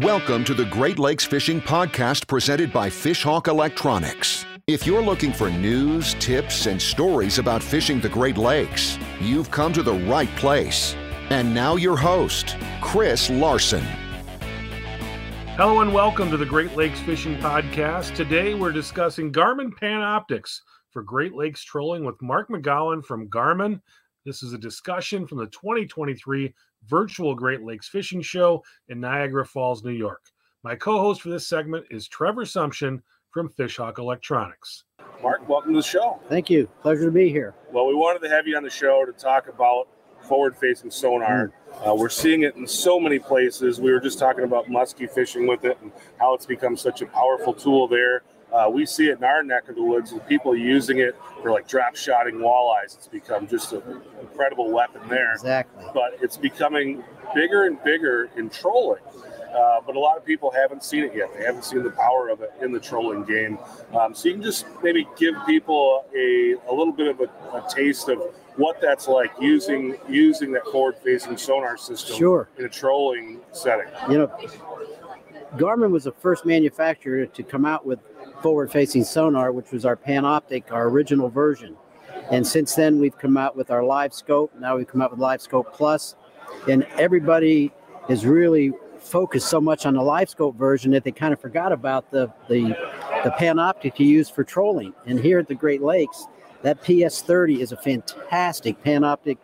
Welcome to the Great Lakes Fishing Podcast presented by Fishhawk Electronics. If you're looking for news, tips, and stories about fishing the Great Lakes, you've come to the right place. And now, your host, Chris Larson. Hello and welcome to the Great Lakes Fishing Podcast. Today we're discussing Garmin Panoptix for Great Lakes trolling with Mark McQuown from Garmin. This is a discussion from the 2023 virtual Great Lakes Fishing Show in Niagara Falls, New York. My co host for this segment is Trevor Sumption from Fishhawk Electronics. Mark, welcome to the show. Thank you. Pleasure to be here. Well, we wanted to have you on the show to talk about forward facing sonar. Mm. Uh, we're seeing it in so many places. We were just talking about muskie fishing with it and how it's become such a powerful tool there. Uh, we see it in our neck of the woods with people using it for like drop shotting walleyes. It's become just an incredible weapon there. Exactly. But it's becoming bigger and bigger in trolling. Uh, but a lot of people haven't seen it yet. They haven't seen the power of it in the trolling game. Um, so you can just maybe give people a, a little bit of a, a taste of what that's like using using that forward facing sonar system sure. in a trolling setting. You know, Garmin was the first manufacturer to come out with forward facing sonar, which was our Panoptic, our original version. And since then, we've come out with our Live Scope. Now we've come out with Live Scope Plus, and everybody is really focused so much on the Live Scope version that they kind of forgot about the the, the Panoptic you use for trolling. And here at the Great Lakes, that PS30 is a fantastic Panoptic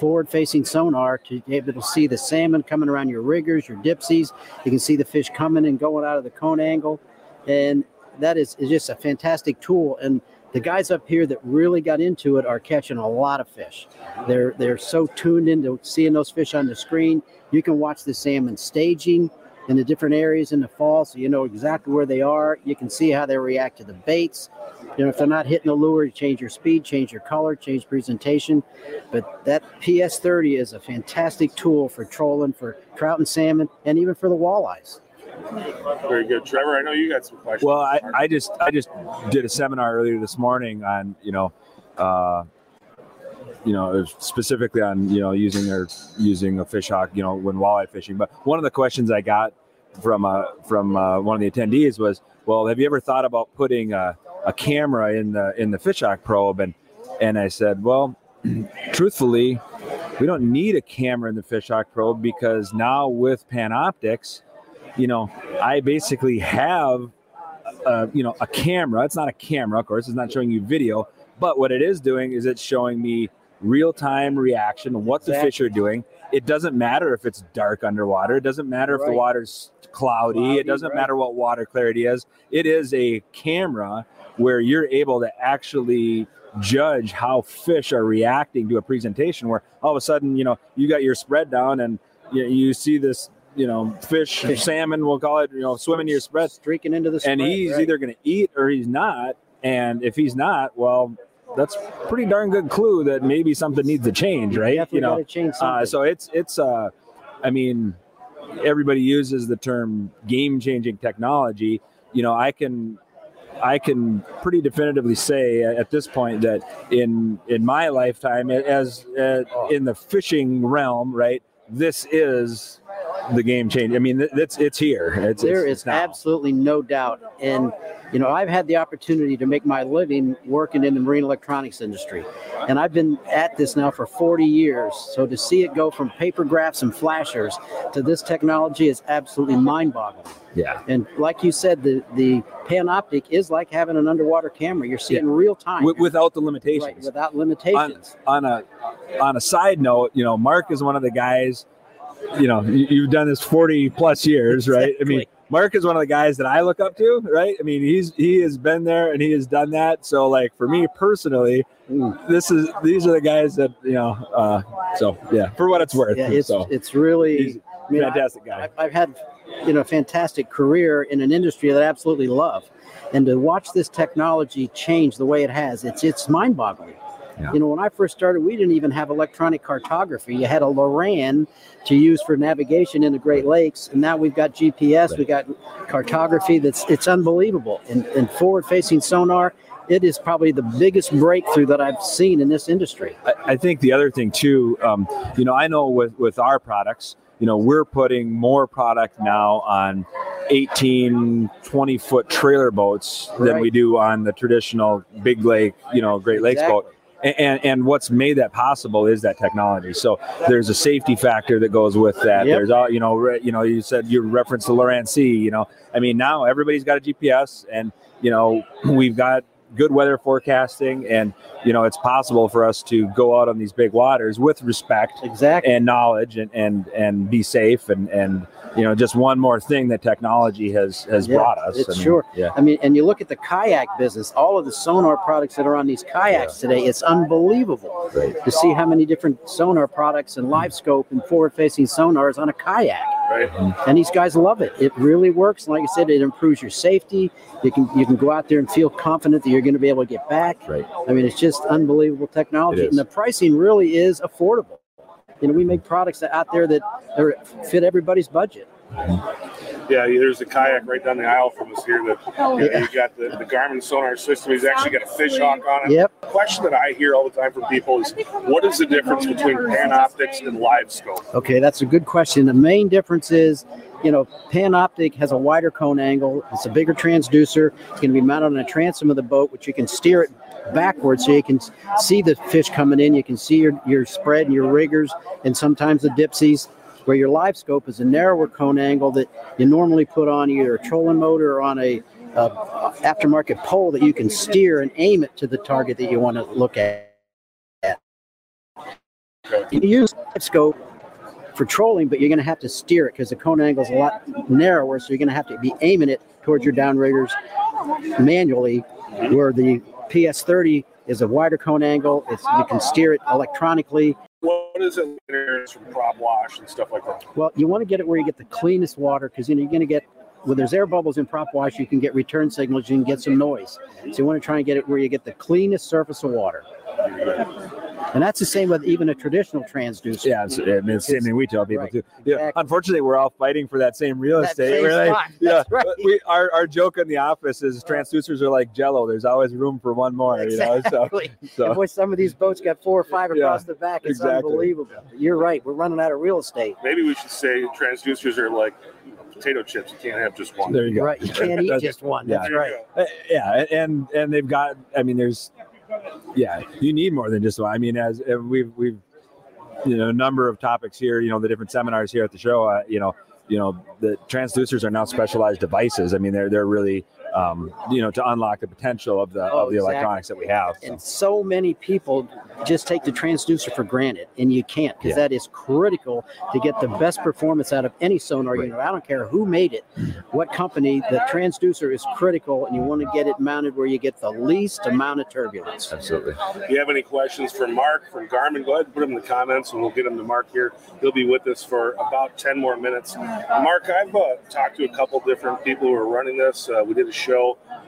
forward-facing sonar to be able to see the salmon coming around your riggers, your dipsies. You can see the fish coming and going out of the cone angle, and that is, is just a fantastic tool. And the guys up here that really got into it are catching a lot of fish. They're they're so tuned into seeing those fish on the screen. You can watch the salmon staging in the different areas in the fall, so you know exactly where they are. You can see how they react to the baits. You know, if they're not hitting the lure, you change your speed, change your color, change presentation. But that PS30 is a fantastic tool for trolling for trout and salmon, and even for the walleyes. Very good, Trevor. I know you got some questions. Well, I, I just I just did a seminar earlier this morning on you know, uh, you know specifically on you know using their using a fish hawk you know when walleye fishing. But one of the questions I got from uh, from uh, one of the attendees was, well, have you ever thought about putting a, a camera in the in the fish hawk probe? And and I said, well, truthfully, we don't need a camera in the fish hawk probe because now with Panoptix you know, I basically have, a, you know, a camera. It's not a camera, of course. It's not showing you video, but what it is doing is it's showing me real time reaction, what the fish are doing. It doesn't matter if it's dark underwater. It doesn't matter right. if the water's cloudy. cloudy it doesn't right. matter what water clarity is. It is a camera where you're able to actually judge how fish are reacting to a presentation where all of a sudden, you know, you got your spread down and you, you see this you know, fish, salmon, we'll call it, you know, swimming your spread, streaking into the spread, and he's right. either going to eat or he's not. And if he's not, well, that's pretty darn good clue that maybe something needs to change, right? You, you know, change uh, so it's it's uh, I mean, everybody uses the term game changing technology. You know, I can I can pretty definitively say at this point that in in my lifetime, as uh, in the fishing realm, right, this is the game change. I mean, it's it's here. It's, there it's, is absolutely no doubt. And you know, I've had the opportunity to make my living working in the marine electronics industry, and I've been at this now for 40 years. So to see it go from paper graphs and flashers to this technology is absolutely mind-boggling. Yeah. And like you said, the the Panoptic is like having an underwater camera. You're seeing yeah. real time w- without the limitations. Right, without limitations. On, on a on a side note, you know, Mark is one of the guys you know, you've done this 40 plus years, right? Exactly. I mean, Mark is one of the guys that I look up to, right? I mean, he's he has been there and he has done that. So, like for me personally, this is these are the guys that you know. Uh, so yeah, for what it's worth. Yeah, it's so, it's really I mean, fantastic guy. I, I've had you know a fantastic career in an industry that I absolutely love, and to watch this technology change the way it has, it's it's mind boggling. Yeah. You know, when I first started, we didn't even have electronic cartography. You had a Loran to use for navigation in the Great Lakes, and now we've got GPS. Right. We got cartography. That's it's unbelievable. And, and forward-facing sonar, it is probably the biggest breakthrough that I've seen in this industry. I, I think the other thing too, um, you know, I know with with our products, you know, we're putting more product now on 18, 20 foot trailer boats than we do on the traditional big lake, you know, Great Lakes Exactly. boat. And, and what's made that possible is that technology. So there's a safety factor that goes with that. Yep. There's all you know. Re, you know, you said you referenced the Loran C. You know, I mean, now everybody's got a GPS, and you know, we've got good weather forecasting, and you know, it's possible for us to go out on these big waters with respect Exactly. and knowledge, and and and be safe, and and you know, just one more thing that technology has has Yeah, brought us. it's I mean, sure. Yeah. I mean, and you look at the kayak business, all of the sonar products that are on these kayaks today, it's unbelievable Right. to see how many different sonar products and live scope and forward facing sonars on a kayak. right? Mm-hmm. And these guys love it. It really works. Like I said, it improves your safety. You can you can go out there and feel confident that you're going to be able to get back. Right. I mean, it's just unbelievable technology. And the pricing really is affordable. You know, we make products that out there that are, fit everybody's budget. Yeah, there's a kayak right down the aisle from us here. That oh, you, know, Yeah. you got the, the Garmin sonar system. He's actually got a fish hawk on it. Yep. The question that I hear all the time from people is, what is the difference between Panoptix and Live Scope? Okay, that's a good question. The main difference is, you know, Panoptic has a wider cone angle. It's a bigger transducer. It's going to be mounted on a transom of the boat, which you can steer it backwards so you can see the fish coming in. You can see your, your spread and your riggers and sometimes the dipsies. Where your live scope is a narrower cone angle that you normally put on either a trolling motor or on a aftermarket pole that you can steer and aim it to the target that you want to look at. You use live scope for trolling, but you're going to have to steer it because the cone angle is a lot narrower. So you're going to have to be aiming it towards your downriggers manually, where the PS30 is a wider cone angle. It's you can steer it electronically. What is it from prop wash and stuff like that? Well, you want to get it where you get the cleanest water because you know you're going to get when there's air bubbles in prop wash, you can get return signals, you can get some noise. So you want to try and get it where you get the cleanest surface of water. And that's the same with even a traditional transducer. Yeah, it's, I mean, it's the same thing we tell people Right, too. Yeah, exactly. unfortunately, we're all fighting for that same real That estate. same like, yeah, right. we, our, our joke in the office is transducers are like Jello. There's always room for one more. You know, so, Exactly. so And boy, some of these boats got four or five Yeah, across the back. It's exactly. unbelievable. You're right. We're running out of real estate. Maybe we should say transducers are like you know, potato chips. You can't have just one. there you go. Right. You can't eat just one. yeah. That's There right. Uh, yeah, and and they've got. I mean, there's. Yeah, you need more than just one. I mean, as we've we've you know a number of topics here. You know, the different seminars here at the show. Uh, you know, you know the transducers are now specialized devices. I mean, they're they're really um, you know to unlock the potential of the Oh, of the exactly. electronics that we have. so. And so many people just take the transducer for granted, and you can't because Yeah. that is critical to get the best performance out of any sonar Right. unit. I don't care who made it, what company, the transducer is critical, and you want to get it mounted where you get the least amount of turbulence. Absolutely. If you have any questions for Mark from Garmin, go ahead and put them in the comments and we'll get them to Mark here. He'll be with us for about 10 more minutes. Mark, I've uh, talked to a couple different people who are running this. Uh, we did a show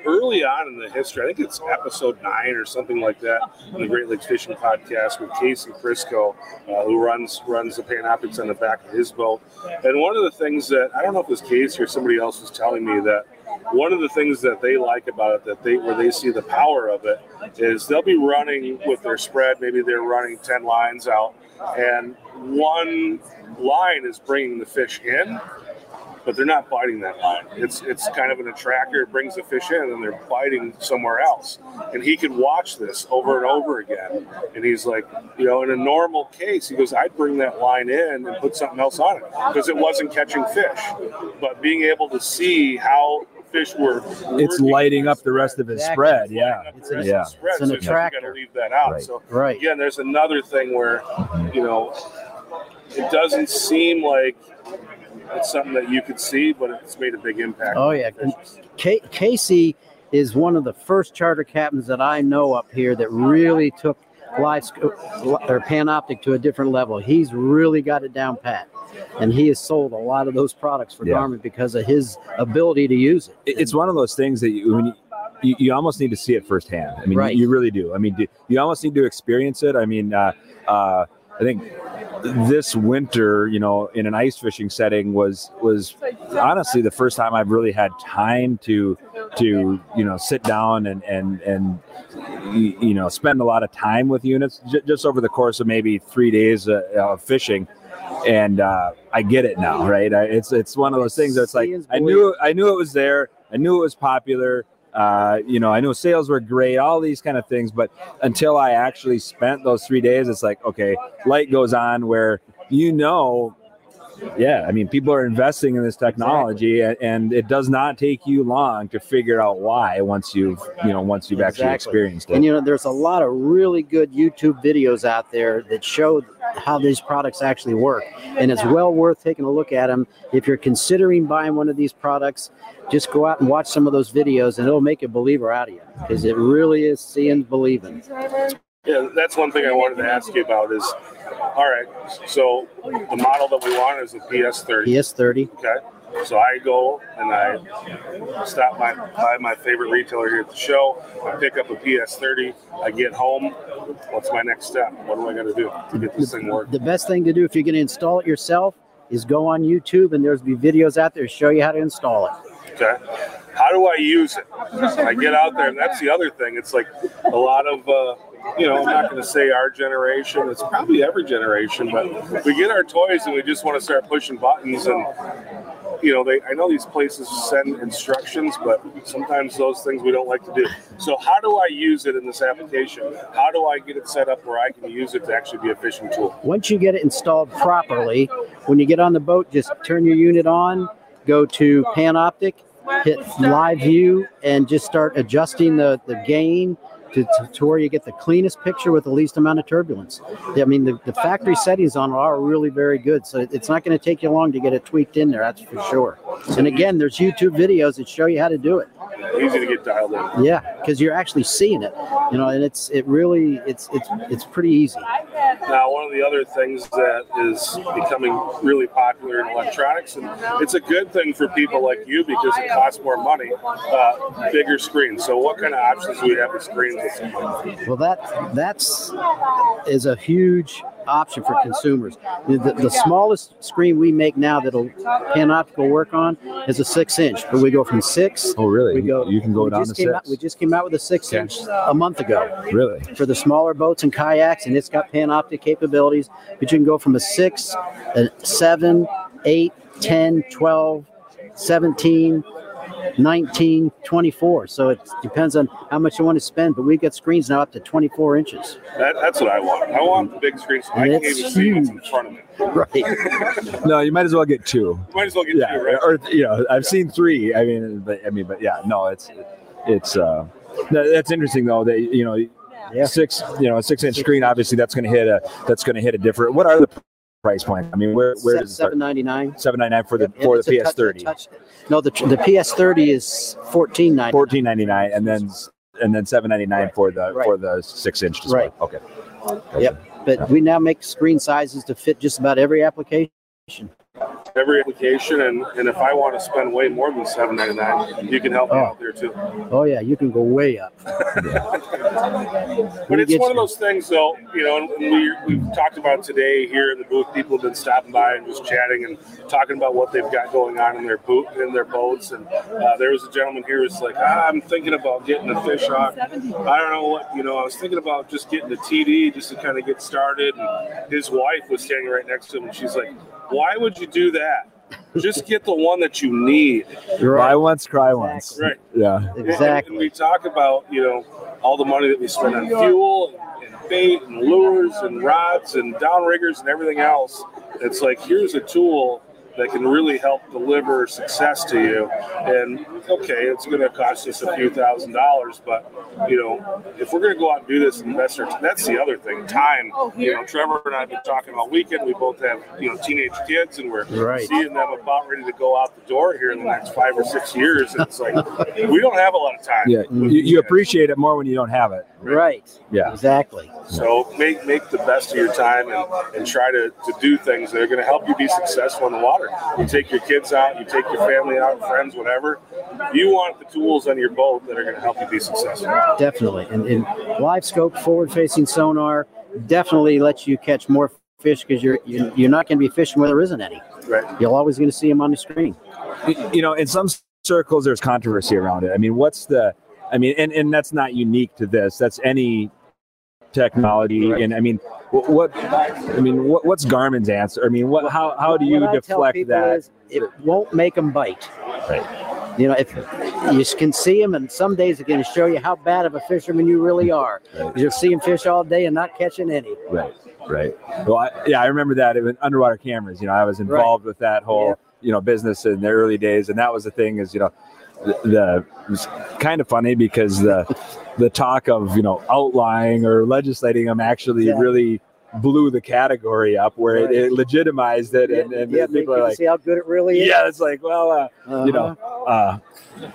early on in the history. I think it's episode nine or something like that on the Great Lakes Fishing Podcast with Casey Crisco, uh, who runs runs the Panoptix on the back of his boat. And one of the things that I don't know if it was Casey or somebody else was telling me that one of the things that they like about it that they where they see the power of it is they'll be running with their spread maybe they're running 10 lines out and one line is bringing the fish in but they're not biting that line it's it's kind of an attractor it brings the fish in and they're biting somewhere else and he could watch this over and over again and he's like you know in a normal case he goes i'd bring that line in and put something else on it because it wasn't catching fish but being able to see how fish were It's lighting up the rest of his Exactly. spread. Yeah. up the Yeah. spread, It's an so you got attractor. to leave that out. Right. So Right. again, there's another thing where you know it doesn't seem like it's something that you could see, but it's made a big impact. Oh, yeah. fish. Casey is one of the first charter captains that I know up here that really took live or panoptic to a different level. He's really got it down pat, and he has sold a lot of those products for Yeah. Garmin because of his ability to use it. It- it's one of those things that you, you, you, you almost need to see it firsthand. I mean, Right. you, you really do. I mean, do- you almost need to experience it. I mean, uh, uh, I think this winter, you know, in an ice fishing setting was was honestly the first time I've really had time to to you know sit down and and and you know spend a lot of time with units j- just over the course of maybe three days uh, of fishing and uh, I get it now, right? I, it's it's one of those things that's like I knew I knew it was there, I knew it was popular. Uh, you know, I know sales were great, all these kind of things, but until I actually spent those three days, it's like okay, light goes on where you know yeah i mean people are investing in this technology and, and it does not take you long to figure out why once you've you know once you've actually experienced it And you know, there's a lot of really good YouTube videos out there that show how these products actually work, and it's well worth taking a look at them. If you're considering buying one of these products, just go out and watch some of those videos, and it'll make a believer out of you because it really is seeing believing. Yeah, that's one thing I wanted to ask you about is, all right, so the model that we want is a PS30. PS30. Okay. So I go and I stop my by my favorite retailer here at the show. I pick up a PS30. I get home. What's my next step? What do I got to do to get this thing working? The best thing to do if you're going to install it yourself is go on YouTube, and there's be videos out there to show you how to install it. Okay. How do I use it? I get out there, and that's the other thing. It's like a lot of, uh, you know, I'm not going to say our generation. It's probably every generation, but we get our toys and we just want to start pushing buttons and. You know, they. I know these places send instructions, but sometimes those things we don't like to do. So, how do I use it in this application? How do I get it set up where I can use it to actually be a fishing tool? Once you get it installed properly, when you get on the boat, just turn your unit on, go to Panoptic, hit live view, and just start adjusting the, the gain to, to, to where you get the cleanest picture with the least amount of turbulence. I mean, the, the factory settings on it are really very good. So it's not going to take you long to get it tweaked in there, that's for sure. And again, there's YouTube videos that show you how to do it. Easy to get dialed in. Yeah, because you're actually seeing it, you know, and it's it really it's it's it's pretty easy. Now, one of the other things that is becoming really popular in electronics, and it's a good thing for people like you because it costs more money, uh, bigger screens. So, what kind of options do we have with screens? with something like that? Well, that that's is a huge option for consumers. The, the, smallest screen we make now that'll Panoptic will work on is a six inch, but we go from six. oh really We go. you can go down to came Out, six we just came out with a six inch a month ago really for the smaller boats and kayaks, and it's got Panoptic capabilities. But you can go from a six, a seven, eight, 10, 12, 17, 19, 24. So it depends on how much you want to spend. But we've got screens now up to 24 inches. That, that's what I want. I want the big screen so I can't it's even see what's in huge. front of me. Right. no you might as well get two You Might as well get yeah two, right? or you know i've seen three i mean but i mean but yeah no it's it's uh that's interesting though that you know Yeah. six you know a six inch screen obviously that's going to hit a that's going to hit a different what are the price point i mean where where does it start 799. 799 for the And for the ps30 no, the, the PS30 is 14.99. 1499 and then and then 799 for the Right. for the six inch display Right. okay Yep. But we now make screen sizes to fit just about every application. Every application, and, and if I want to spend way more than seven ninety nine, you can help me Oh. out there too. Oh yeah, you can go way up. But it's get one of those things, though, you know, and we, we've talked about today here in the booth. People have been stopping by and just chatting and talking about what they've got going on in their boot, in their boats. And uh, there was a gentleman here who's like, ah, I'm thinking about getting a fish hawk. I don't know what, you know, I was thinking about just getting a TD just to kind of get started. And his wife was standing right next to him, and she's like, Why would you do that? Just get the one that you need. You're buy right. once cry once Right. yeah And- And, Exactly. we talk about, you know, all the money that we spend on fuel and, and bait and lures and rods and downriggers and everything else. It's like, here's a tool that can really help deliver success to you. And okay, it's going to cost us a few thousand dollars, but you know, if we're going to go out and do this and invest our, that's the other thing, time. You know, Trevor and I have been talking all weekend. We both have, you know, teenage kids, and we're Right. seeing them about ready to go out the door here in the next five or six years. And it's like we don't have a lot of time. yeah you, you appreciate it more when you don't have it Right. yeah Exactly. So make make the best of your time and, and try to, to do things that are going to help you be successful in the water. You take your kids out, you take your family out, friends, whatever. You want the tools on your boat that are going to help you be successful. Definitely. And, and live scope forward facing sonar definitely lets you catch more fish because you're you're you're not going to be fishing where there isn't any. Right. You're always going to see them on the screen. you you know in some circles there's controversy around it i mean what's the i mean and, and that's not unique to this that's any technology, and I mean, what I mean, what, what's Garmin's answer? I mean, what how how do you What I tell deflect that? is it won't make them bite. Right. You know, if you can see them, and some days it can show you how bad of a fisherman you really hmm. are. Right. you're seeing fish all day and not catching any. Right, right. Well, I, yeah, I remember that it was underwater cameras. You know, I was involved with that whole Yeah. you know business in the early days, and that was the thing. Is you know, the, the it was kind of funny because the the talk of you know outlying or legislating them actually Yeah. really blew the category up, where it, Right. it legitimized it, and, and yeah, people are like, see how good it really is. yeah, it's like, well, uh, Uh-huh. you know, uh,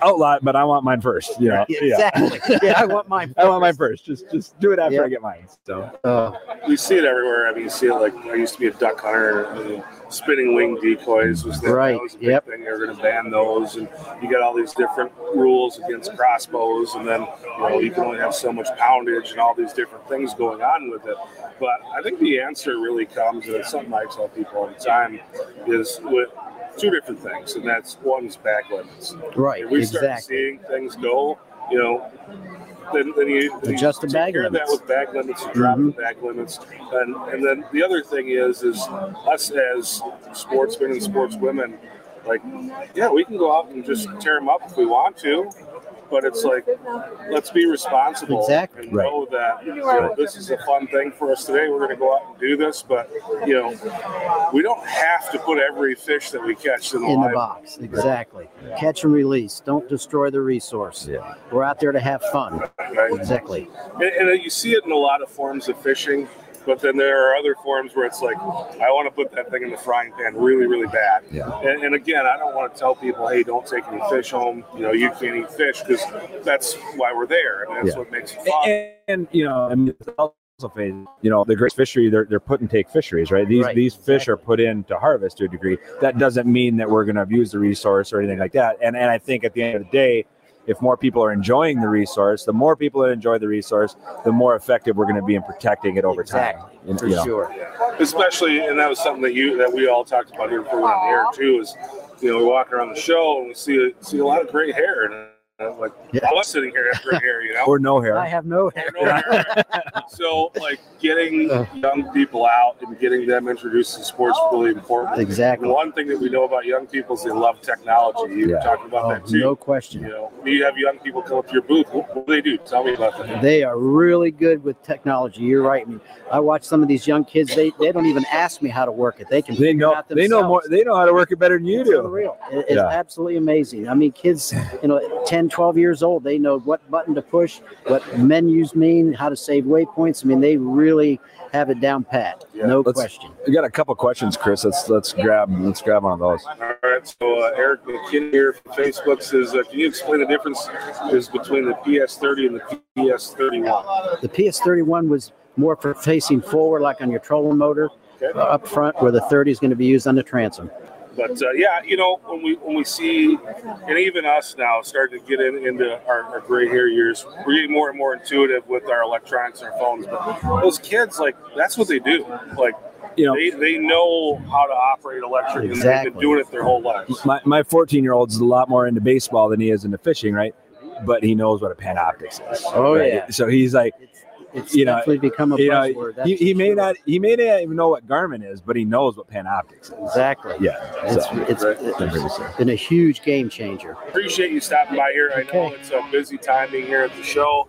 outlaw, but I want mine first. You know, yeah. exactly. yeah, I want mine. I want mine first. Just just do it after Yeah. I get mine. So Uh, We see it everywhere. I mean, you see it like I used to be a duck hunter. And spinning wing decoys was the, Right, that was a big yep. thing. They're going to ban those, and you got all these different rules against crossbows, and then you know you can only have so much poundage and all these different things going on with it. But I think the answer really comes, and it's something I tell people all the time, is with two different things, and that's one's bag limits. right. If we start seeing things go, you know, then, then you then you Adjust the bag of that limits. with bag limits, you drop Mhm. the bag limits, and and then the other thing is is us as sportsmen and sportswomen, like yeah, we can go out and just tear them up if we want to. But it's like, let's be responsible Exactly. and Right. know that you know, this is a fun thing for us today. We're going to go out and do this, but you know, we don't have to put every fish that we catch in the, In the box, exactly. Catch and release. Don't destroy the resource. Yeah. We're out there to have fun. right? Exactly. And, and you see it in a lot of forms of fishing, but then there are other forms where it's like, I want to put that thing in the frying pan really, really bad. Yeah. And, and again, I don't want to tell people, hey, don't take any fish home. You know, you can't eat fish because that's why we're there. I mean, that's Yeah. what makes it fun. and, and, you know, I mean, also you know, the great fishery, they're, they're put and take fisheries, right? These Right, these fish exactly. are put in to harvest to a degree. That doesn't mean that we're going to abuse the resource or anything like that. And and I think at the end of the day, if more people are enjoying the resource, the more people that enjoy the resource, the more effective we're going to be in protecting it over Exactly. time. And, For you know, sure. especially and that was something that you that we all talked about here before we went on air too is you know we walk around the show and we see see a lot of great hair and like Yeah. I was sitting here have great hair you know Or no hair. I have no hair. No hair. so like getting young people out and getting them introduced to sports is really important Exactly. one thing that we know about young people is they love technology you Yeah. were talking about Oh, that too no question. you question. know you have young people come up to your booth what, what do they do tell me about that They are really good with technology. You're right. I mean, I watch some of these young kids. They, they don't even ask me how to work it. They can. They know out they know more they know how to work it better than you It's do. unreal. It- It's Yeah. absolutely amazing. I mean, kids, you know, 10, 12 years old, they know what button to push, what menus mean, how to save waypoints. I mean, they really have it down pat. Yeah. no Let's- question. We got a couple questions, Chris. Let's let's grab let's grab one of those. All right, so uh, Eric McKinney here from Facebook says, uh, "Can you explain the difference is between the PS30 and the PS31?" The PS31 was more for facing forward, like on your trolling motor Okay. uh, up front, where the 30 is going to be used on the transom. But uh, yeah, you know, when we when we see, and even us now starting to get in, into our, our gray hair years, we're getting more and more intuitive with our electronics and our phones. But those kids, like, that's what they do. Like, You know, they, they know how to operate electric, and they've Exactly. been doing it their whole lives. my my 14 year old's a lot more into baseball than he is into fishing, right? But he knows what a Panoptix is. Oh, right? yeah. So he's like, It's You know, become a you buzzword. that's he, he may sure. not he may not even know what Garmin is, but he knows what Panoptix is. Exactly. Yeah. It's, So, it's, Right. it's been a huge game changer. Appreciate you stopping by here. I know it's a busy time being here at the show.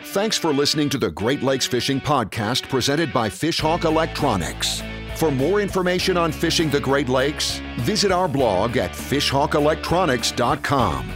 Thanks for listening to the Great Lakes Fishing Podcast presented by Fishhawk Electronics. For more information on fishing the Great Lakes, visit our blog at fishhawkelectronics.com.